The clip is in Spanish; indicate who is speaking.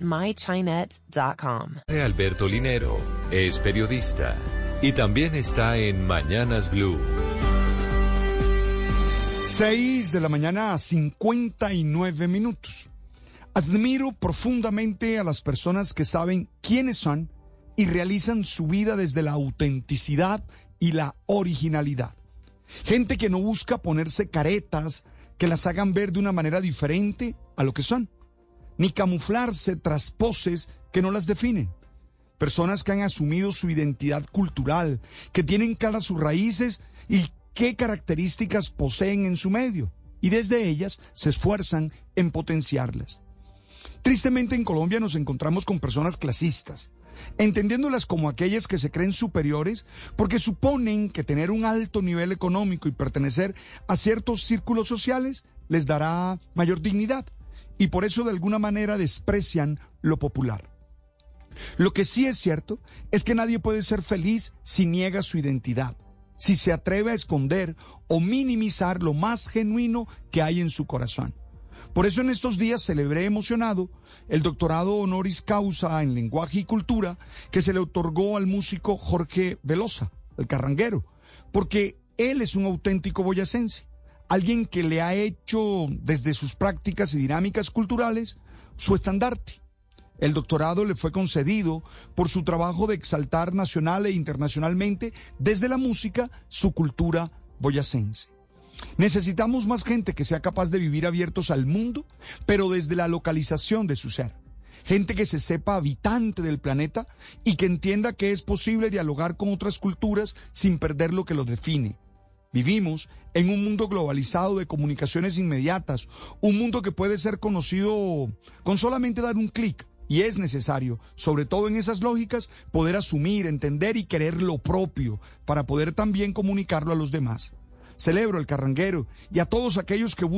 Speaker 1: mychinet.com.
Speaker 2: Alberto Linero es periodista y también está en Mañanas Blue.
Speaker 3: 6 de la mañana a 59 minutos. Admiro profundamente a las personas que saben quiénes son y realizan su vida desde la autenticidad y la originalidad. Gente que no busca ponerse caretas que las hagan ver de una manera diferente a lo que son, ni camuflarse tras poses que no las definen. Personas que han asumido su identidad cultural, que tienen claras sus raíces y qué características poseen en su medio, y desde ellas se esfuerzan en potenciarlas. Tristemente en Colombia nos encontramos con personas clasistas, entendiéndolas como aquellas que se creen superiores porque suponen que tener un alto nivel económico y pertenecer a ciertos círculos sociales les dará mayor dignidad y por eso de alguna manera desprecian lo popular. Lo que sí es cierto es que nadie puede ser feliz si niega su identidad, si se atreve a esconder o minimizar lo más genuino que hay en su corazón. Por eso en estos días celebré emocionado el doctorado honoris causa en lenguaje y cultura que se le otorgó al músico Jorge Velosa, el carranguero, porque él es un auténtico boyacense, alguien que le ha hecho desde sus prácticas y dinámicas culturales su estandarte. El doctorado le fue concedido por su trabajo de exaltar nacional e internacionalmente desde la música su cultura boyacense. Necesitamos más gente que sea capaz de vivir abiertos al mundo, pero desde la localización de su ser. Gente que se sepa habitante del planeta y que entienda que es posible dialogar con otras culturas sin perder lo que los define. Vivimos en un mundo globalizado de comunicaciones inmediatas, un mundo que puede ser conocido con solamente dar un clic. Y es necesario, sobre todo en esas lógicas, poder asumir, entender y querer lo propio para poder también comunicarlo a los demás. Celebro el carranguero y a todos aquellos que buscan